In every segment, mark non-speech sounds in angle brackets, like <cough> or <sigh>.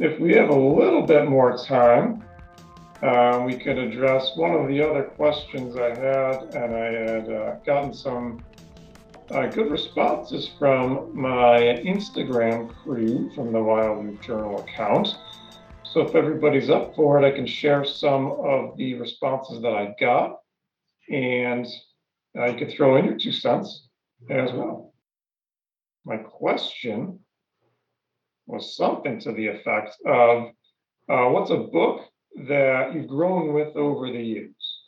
If we have a little bit more time, um, we could address one of the other questions I had, and I had uh, gotten some uh, good responses from my Instagram crew from the Wild Journal account. So if everybody's up for it, I can share some of the responses that I got, and you could throw in your two cents as well. My question was something to the effect of uh, what's a book that you've grown with over the years?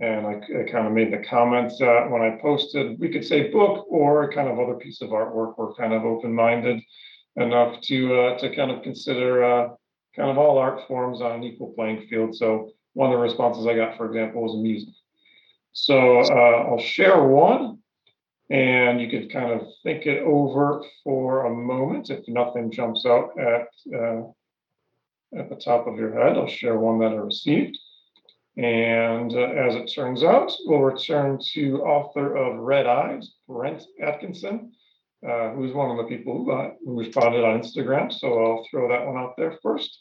And I, I kind of made the comments uh, when I posted, we could say book or kind of other piece of artwork. We're kind of open minded enough to uh, to kind of consider uh, kind of all art forms on an equal playing field. So one of the responses I got, for example, was music. So uh, I'll share one and you could kind of think it over for a moment if nothing jumps out at uh, at the top of your head. I'll share one that I received. And uh, as it turns out, we'll return to author of Red Eyes, Brent Atkinson, uh, who's one of the people who, uh, who responded on Instagram. So I'll throw that one out there first.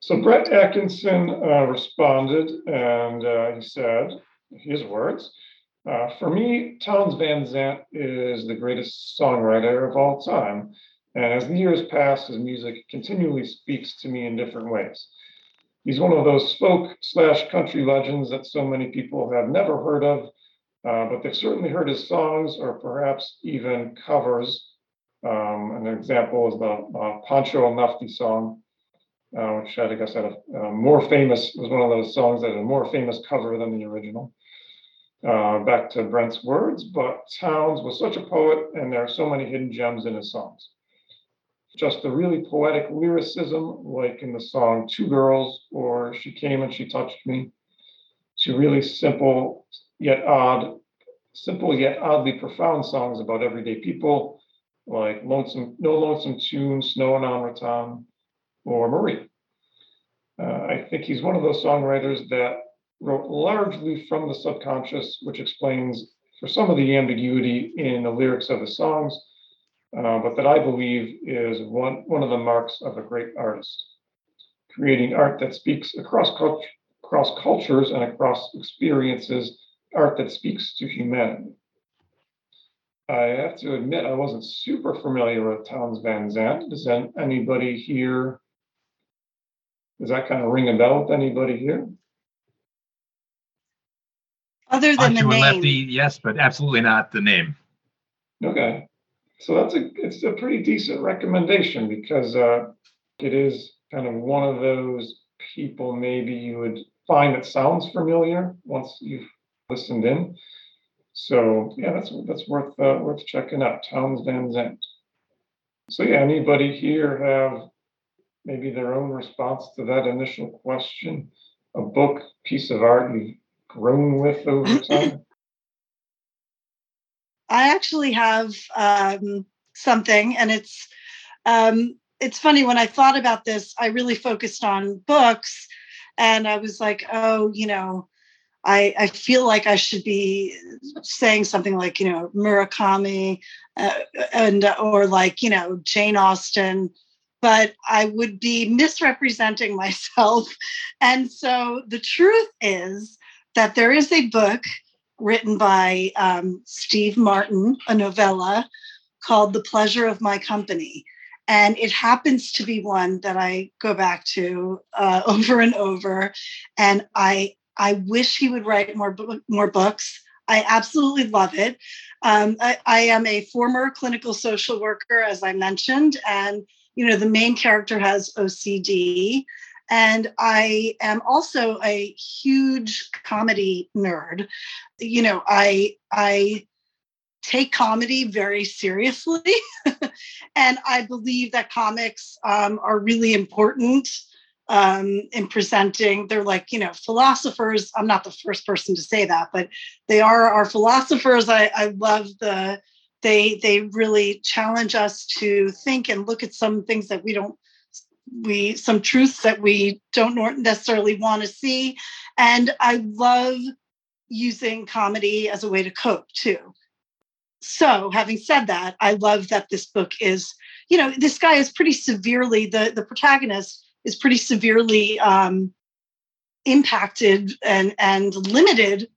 So Brent Atkinson uh, responded and uh, he said, his words, uh, for me, Townes Van Zandt is the greatest songwriter of all time. And as the years pass, his music continually speaks to me in different ways. He's one of those folk slash country legends that so many people have never heard of, uh, but they've certainly heard his songs or perhaps even covers. Um, an example is the uh, Pancho and Lefty song, uh, which I guess had a, a, more famous, was one of those songs that had a more famous cover than the original. Uh, back to Brent's words, but Townes was such a poet, and there are so many hidden gems in his songs just the really poetic lyricism, like in the song Two Girls or She Came and She Touched Me, to really simple yet odd, simple yet oddly profound songs about everyday people, like Lonesome, No Lonesome Tune, Snowing on Raton, or Marie. Uh, I think he's one of those songwriters that wrote largely from the subconscious, which explains for some of the ambiguity in the lyrics of the songs uh, but that I believe is one, one of the marks of a great artist. Creating art that speaks across, cult- across cultures and across experiences, art that speaks to humanity. I have to admit, I wasn't super familiar with Townes Van Zandt. Does anybody here, does that kind of ring a bell with anybody here? Other than the name. Lefty, yes, but absolutely not the name. Okay. So that's a it's a pretty decent recommendation because uh, it is kind of one of those people maybe you would find that sounds familiar once you've listened in. So yeah, that's that's worth uh, worth checking out. Townes Van Zandt. So yeah, anybody here have maybe their own response to that initial question? A book, piece of art you've grown with over <laughs> time? I actually have um, something, and it's um, it's funny when I thought about this. I really focused on books, and I was like, oh, you know, I I feel like I should be saying something like you know Murakami, uh, and or like you know Jane Austen. But I would be misrepresenting <laughs> myself. And so the truth is that there is a book written by um, Steve Martin, a novella called The Pleasure of My Company. And it happens to be one that I go back to uh, <laughs> over and over. And I, I wish he would write more, more books. I absolutely love it. Um, I, I am a former clinical social worker, as I mentioned, and you know the main character has OCD. And I am also a huge comedy nerd. You know, I I take comedy very seriously, <laughs> and I believe that comics um, are really important um, in presenting. They're like you know philosophers. I'm not the first person to say that, but they are our philosophers. I, I love the they they really challenge us to think and look at some things that we don't we some truths that we don't necessarily want to see and i love using comedy as a way to cope too so having said that i love that this book is you know this guy is pretty severely the the protagonist is pretty severely um impacted and and limited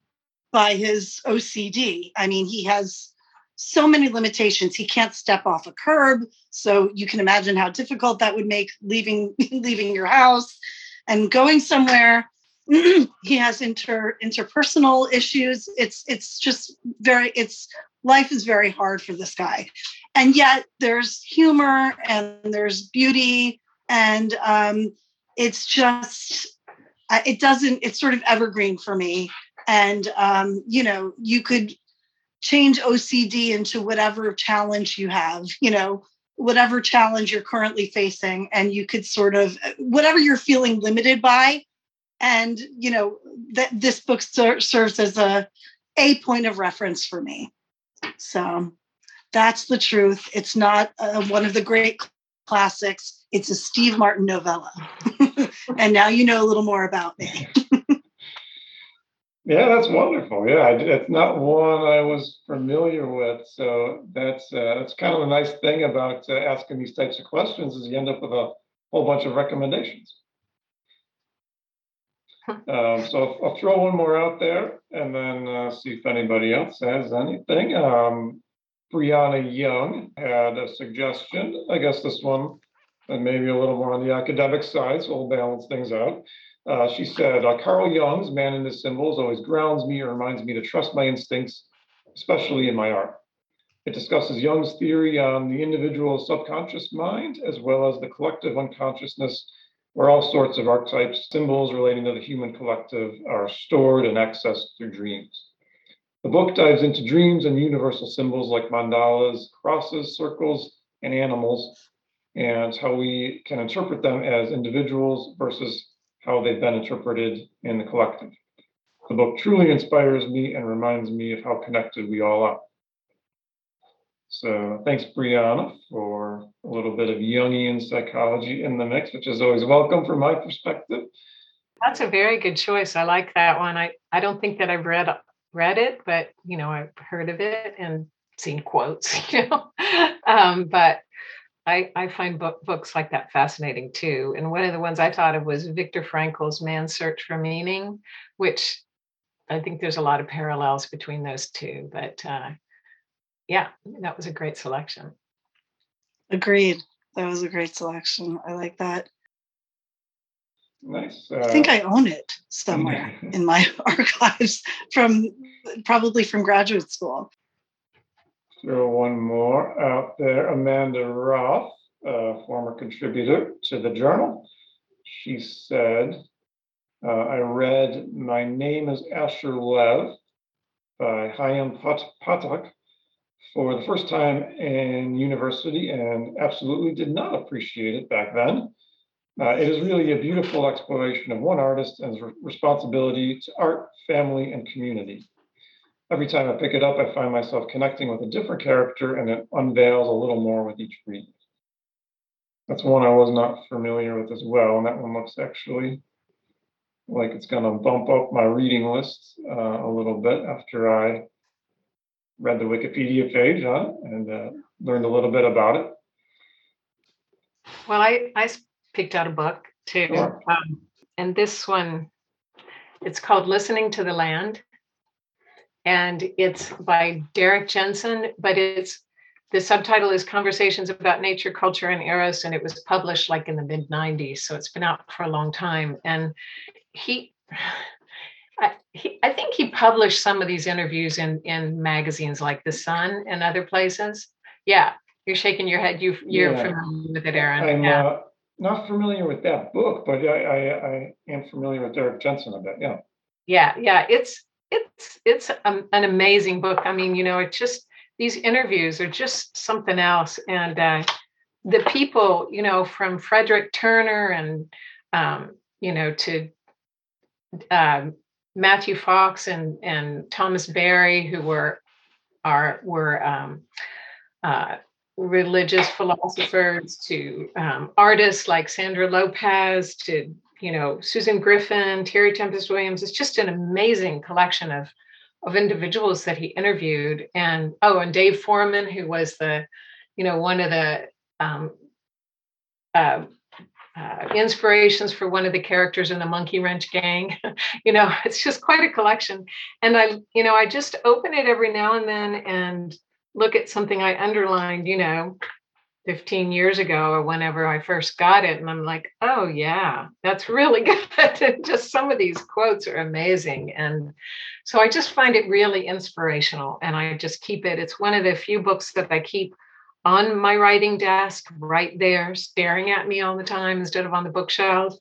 by his ocd i mean he has so many limitations. He can't step off a curb, so you can imagine how difficult that would make leaving <laughs> leaving your house and going somewhere. <clears throat> he has inter interpersonal issues. It's it's just very it's life is very hard for this guy, and yet there's humor and there's beauty and um, it's just it doesn't it's sort of evergreen for me and um, you know you could change OCD into whatever challenge you have, you know, whatever challenge you're currently facing. And you could sort of, whatever you're feeling limited by. And, you know, that this book ser- serves as a, a point of reference for me. So that's the truth. It's not uh, one of the great classics. It's a Steve Martin novella. <laughs> and now you know a little more about me. <laughs> Yeah, that's wonderful. Yeah, it's not one I was familiar with, so that's uh, that's kind of a nice thing about uh, asking these types of questions is you end up with a whole bunch of recommendations. Um, <laughs> so I'll, I'll, throw one more out there and then uh, see if anybody else has anything. Um, Brianna Young had a suggestion. I guess this one, and maybe a little more on the academic side, so we'll balance things out. Uh, she said, uh, Carl Jung's Man and His Symbols always grounds me or reminds me to trust my instincts, especially in my art. It discusses Jung's theory on the individual subconscious mind as well as the collective unconsciousness, where all sorts of archetypes, symbols relating to the human collective are stored and accessed through dreams. The book dives into dreams and universal symbols like mandalas, crosses, circles, and animals, and how we can interpret them as individuals versus how they've been interpreted in the collective. The book truly inspires me and reminds me of how connected we all are. So thanks, Brianna, for a little bit of Jungian psychology in the mix, which is always welcome from my perspective. That's a very good choice. I like that one. I, I don't think that I've read read it, but you know, I've heard of it and seen quotes, <laughs> you know. um, but I, I find book, books like that fascinating too. And one of the ones I thought of was Viktor Frankl's Man's Search for Meaning, which I think there's a lot of parallels between those two. But uh, yeah, that was a great selection. Agreed. That was a great selection. I like that. Nice. Uh, I think I own it somewhere <laughs> in my <laughs> archives from probably from graduate school throw one more out there. Amanda Roth, a former contributor to the journal. She said, uh, I read My Name is Asher Lev by Chaim Potok for the first time in university and absolutely did not appreciate it back then. Uh, it is really a beautiful exploration of one artist and his responsibility to art, family, and community every time I pick it up, I find myself connecting with a different character and it unveils a little more with each read. That's one I was not familiar with as well. And that one looks actually like it's going to bump up my reading list uh, a little bit after I read the Wikipedia page on it and uh, learned a little bit about it. Well, I, I picked out a book too. Sure. Um, and this one, it's called Listening to the Land and it's by Derrick Jensen, but it's the subtitle is Conversations about Nature, Culture, and Eros, and it was published like in the mid 90s, so it's been out for a long time. And he, I, he, I think he published some of these interviews in in magazines like The Sun and other places. Yeah, you're shaking your head. You you're yeah. familiar with it, Aaron? I'm yeah. uh, not familiar with that book, but I, I, I am familiar with Derrick Jensen a bit. Yeah. Yeah, yeah. It's it's it's an amazing book. I mean, you know, it just these interviews are just something else, and uh, the people, you know, from Frederick Turner and um, you know to uh, Matthew Fox and and Thomas Berry, who were are were um, uh, religious philosophers to um, artists like Sandra Lopez to you know Susan Griffin, Terry Tempest Williams. It's just an amazing collection of of individuals that he interviewed, and oh, and Dave Foreman, who was the you know one of the um, uh, uh, inspirations for one of the characters in the Monkey Wrench Gang. <laughs> you know, it's just quite a collection. And I, you know, I just open it every now and then and look at something I underlined, you know, 15 years ago or whenever I first got it. And I'm like, oh, yeah, that's really <laughs> good. just some of these quotes are amazing. And so I just find it really inspirational and I just keep it. It's one of the few books that I keep on my writing desk right there, staring at me all the time instead of on the bookshelf.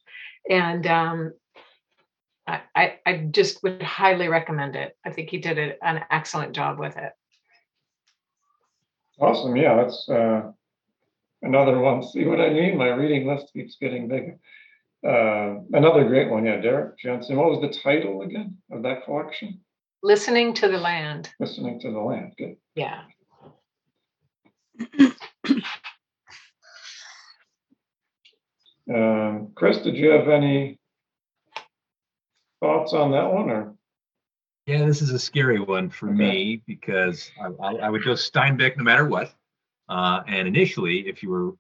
And um, I, I, just would highly recommend it. I think he did an excellent job with it. Awesome. Yeah, that's uh, another one. See what I mean? My reading list keeps getting bigger. Uh, another great one. Yeah, Derek Johnson. What was the title again of that collection? Listening to the Land. Listening to the Land. Good. Yeah. Um, Chris, did you have any thoughts on that one or? Yeah, this is a scary one for Okay. me because I, I, I would go Steinbeck no matter what. Uh, and initially, if you were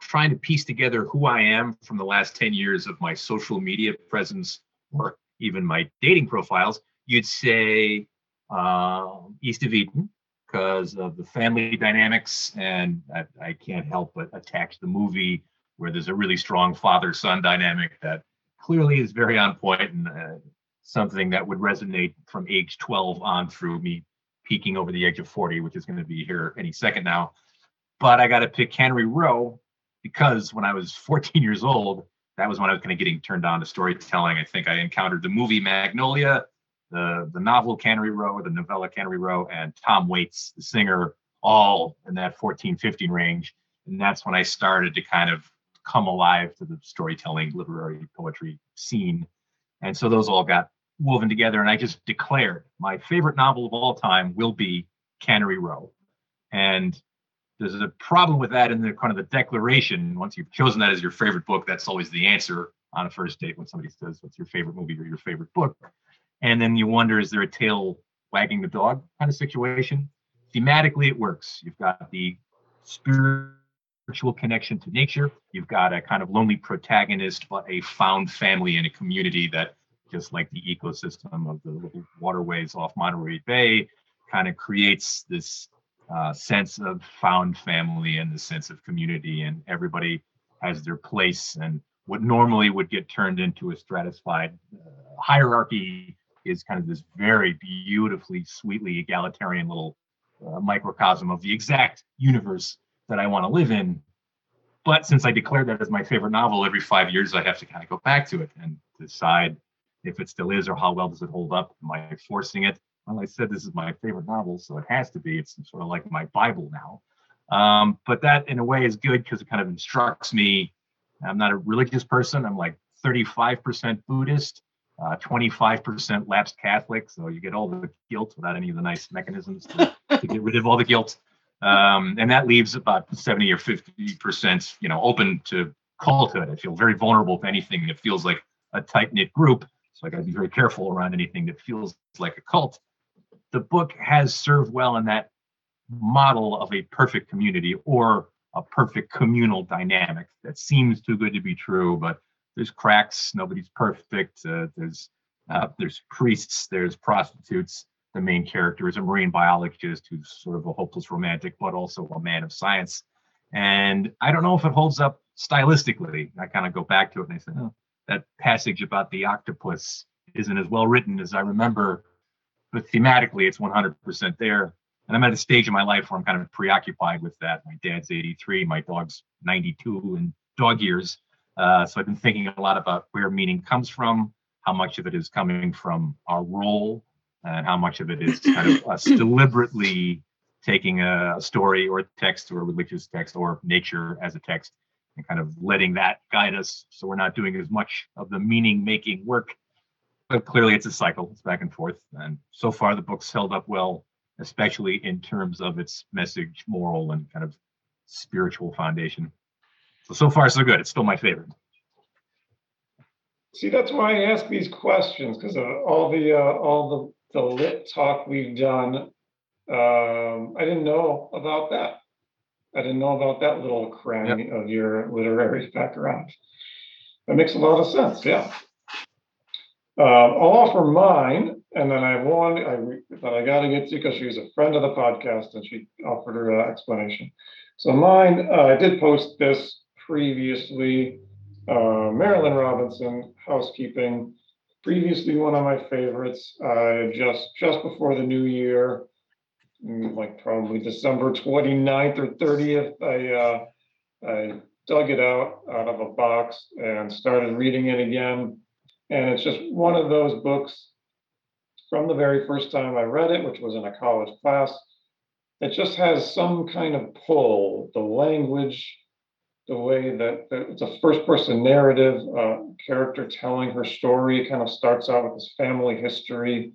trying to piece together who I am from the last 10 years of my social media presence or even my dating profiles, you'd say uh, East of Eden because of the family dynamics. And I, I can't help but attach the movie where there's a really strong father son dynamic that clearly is very on point and uh, something that would resonate from age 12 on through me peaking over the age of 40, which is going to be here any second now. But I got to pick Cannery Row because when I was <laughs> 14 years old, that was when I was kind of getting turned on to storytelling. I think I encountered the movie Magnolia, the the novel Cannery Row, the novella Cannery Row, and Tom Waits, the singer, all in that 14, 15 range. And that's when I started to kind of come alive to the storytelling, literary poetry scene. And so those all got woven together. And I just declared my favorite novel of all time will be Cannery Row. And there's a problem with that in the kind of the declaration. Once you've chosen that as your favorite book, that's always the answer on a first date when somebody says, What's your favorite movie or your favorite book? And then you wonder, is there a tail wagging the dog kind of situation? Thematically, it works. You've got the spiritual connection to nature. You've got a kind of lonely protagonist, but a found family and a community that, just like the ecosystem of the little waterways off Monterey Bay, kind of creates this uh, sense of found family and the sense of community, and everybody has their place. And what normally would get turned into a stratified uh, hierarchy is kind of this very beautifully, sweetly egalitarian little uh, microcosm of the exact universe that I want to live in. But since I declared that as my favorite novel, every five years I have to kind of go back to it and decide if it still is or how well does it hold up. Am I forcing it? Well, I said this is my favorite novel, so it has to be. It's sort of like my Bible now. Um, but that, in a way, is good because it kind of instructs me. I'm not a religious person. I'm like 35% Buddhist, uh, 25% lapsed Catholic. So you get all the guilt without any of the nice mechanisms to, to get rid of all the guilt. Um, and that leaves about 70 or 50%, you know, open to culthood. I feel very vulnerable to anything that feels like a tight knit group. So I got to be very careful around anything that feels like a cult. The book has served well in that model of a perfect community or a perfect communal dynamic that seems too good to be true, but there's cracks. Nobody's perfect. Uh, there's uh, there's priests. There's prostitutes. The main character is a marine biologist who's sort of a hopeless romantic, but also a man of science. And I don't know if it holds up stylistically. I kind of go back to it and I say, oh, that passage about the octopus isn't as well written as I remember, but thematically it's 100% there. And I'm at a stage in my life where I'm kind of preoccupied with that. My dad's 83, my dog's 92 in dog years. Uh, so I've been thinking a lot about where meaning comes from, how much of it is coming from our role, and how much of it is kind of us <coughs> deliberately taking a, a story or a text or a religious text or nature as a text and kind of letting that guide us so we're not doing as much of the meaning making work. But clearly it's a cycle, it's back and forth. And so far the book's held up well, especially in terms of its message, moral, and kind of spiritual foundation. So so far so good. It's still my favorite. See, that's why I ask these questions because of all the uh, all the the lit talk we've done. Um, I didn't know about that. I didn't know about that little cranny of your literary background. That makes a lot of sense. Yeah. Uh, I'll offer mine, and then I have one I, that I got to get to because she's a friend of the podcast and she offered her uh, explanation. So mine, uh, I did post this previously. Uh, Marilynne Robinson, housekeeping, previously one of my favorites. I just just before the new year, mm, like probably December 29th or 30th, I uh, I dug it out out of a box and started reading it again. And it's just one of those books from the very first time I read it, which was in a college class. It just has some kind of pull. The language, the way that, it's a first person narrative, uh, character telling her story, kind of starts out with this family history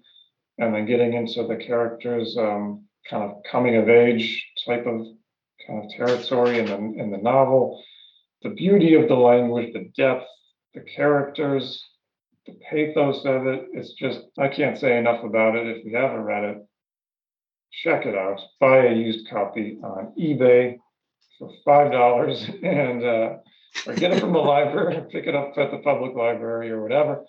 and then getting into the characters um, kind of coming of age type of kind of territory in the, in the novel. The beauty of the language, the depth, the characters, the pathos of it. It's just, I can't say enough about it. If you haven't read it, check it out. Buy a used copy on eBay for five dollars <laughs> and uh, or get it from the <laughs> library, <laughs> pick it up at the public library or whatever.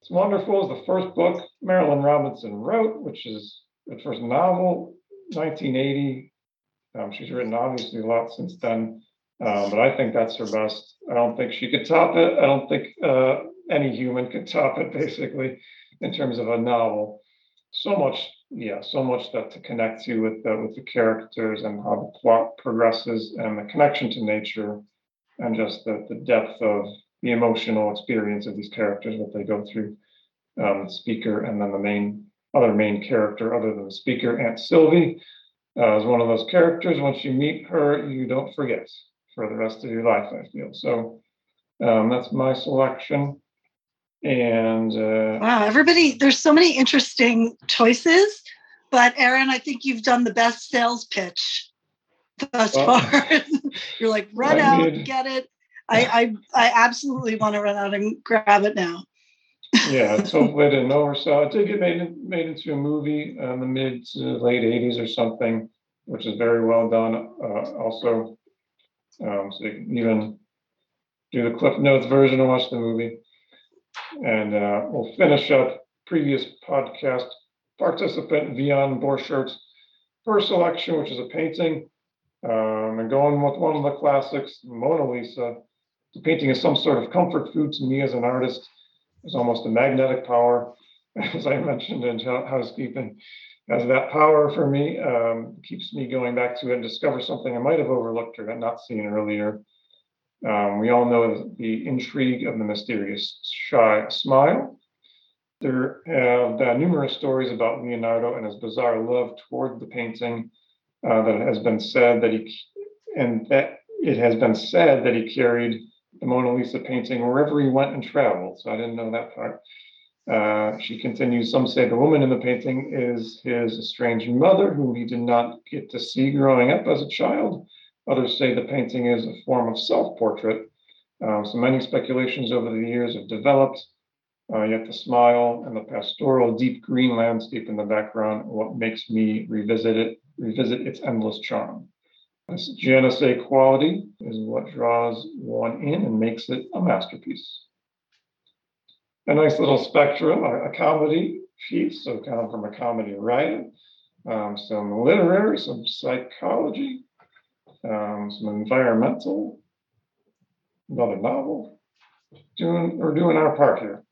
It's wonderful. It's the first book Marilynne Robinson wrote, which is the first novel, 1980. Um, she's written obviously a lot since then, uh, but I think that's her best. I don't think she could top it. I don't think uh, any human could top it, basically, in terms of a novel. So much, yeah, so much that to connect to with the with the characters and how the plot progresses and the connection to nature and just the, the depth of the emotional experience of these characters, what they go through. Um, speaker and then the main other main character, other than the speaker, Aunt Sylvie, uh, is one of those characters. Once you meet her, you don't forget for the rest of your life. I feel so. Um, that's my selection. And uh, wow, everybody, there's so many interesting choices. But Aaron, I think you've done the best sales pitch thus well, far. <laughs> You're like, run I out, did. get it. I, I I absolutely want to run out and grab it now. yeah, <laughs> it's hopefully I didn't oversell. It did get made made into a movie in the mid to late '80s or something, which is very well done. Uh, also, um, so you can even do the Cliff Notes version and watch the movie. And uh, we'll finish up previous podcast participant Vian Borchert's first selection, which is a painting. Um, and going with one of the classics, Mona Lisa. The painting is some sort of comfort food to me as an artist. It's almost a magnetic power, <laughs> as I mentioned in housekeeping. Has that power for me, um, keeps me going back to it and discover something I might have overlooked or not seen earlier. Um, we all know the intrigue of the mysterious shy smile. There have been numerous stories about Leonardo and his bizarre love toward the painting uh, that has been said that he, and that it has been said that he carried the Mona Lisa painting wherever he went and traveled. So I didn't know that part. Uh, she continues, some say the woman in the painting is his estranged mother, whom he did not get to see growing up as a child. Others say the painting is a form of self portrait. Uh, so many speculations over the years have developed. Uh, yet the smile and the pastoral deep green landscape in the background what makes me revisit it, revisit its endless charm. This je ne sais quality is what draws one in and makes it a masterpiece. A nice little spectrum, a, a comedy piece, so kind of from a comedy writer, um, some literary, some psychology, um, some environmental, another novel. Doing we're doing our part here.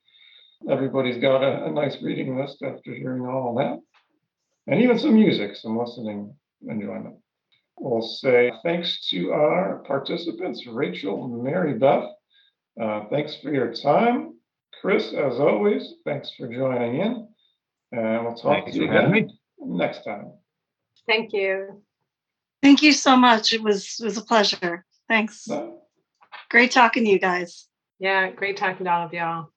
Everybody's got a, a nice reading list after hearing all that, and even some music, some listening enjoyment. We'll say thanks to our participants, Rachel, Mary Beth. Uh, thanks for your time. Chris, as always, thanks for joining in. And we'll talk thanks to you again next time. Thank you. Thank you so much. It was it was a pleasure. Thanks. Great talking to you guys. Yeah, great talking to all of y'all.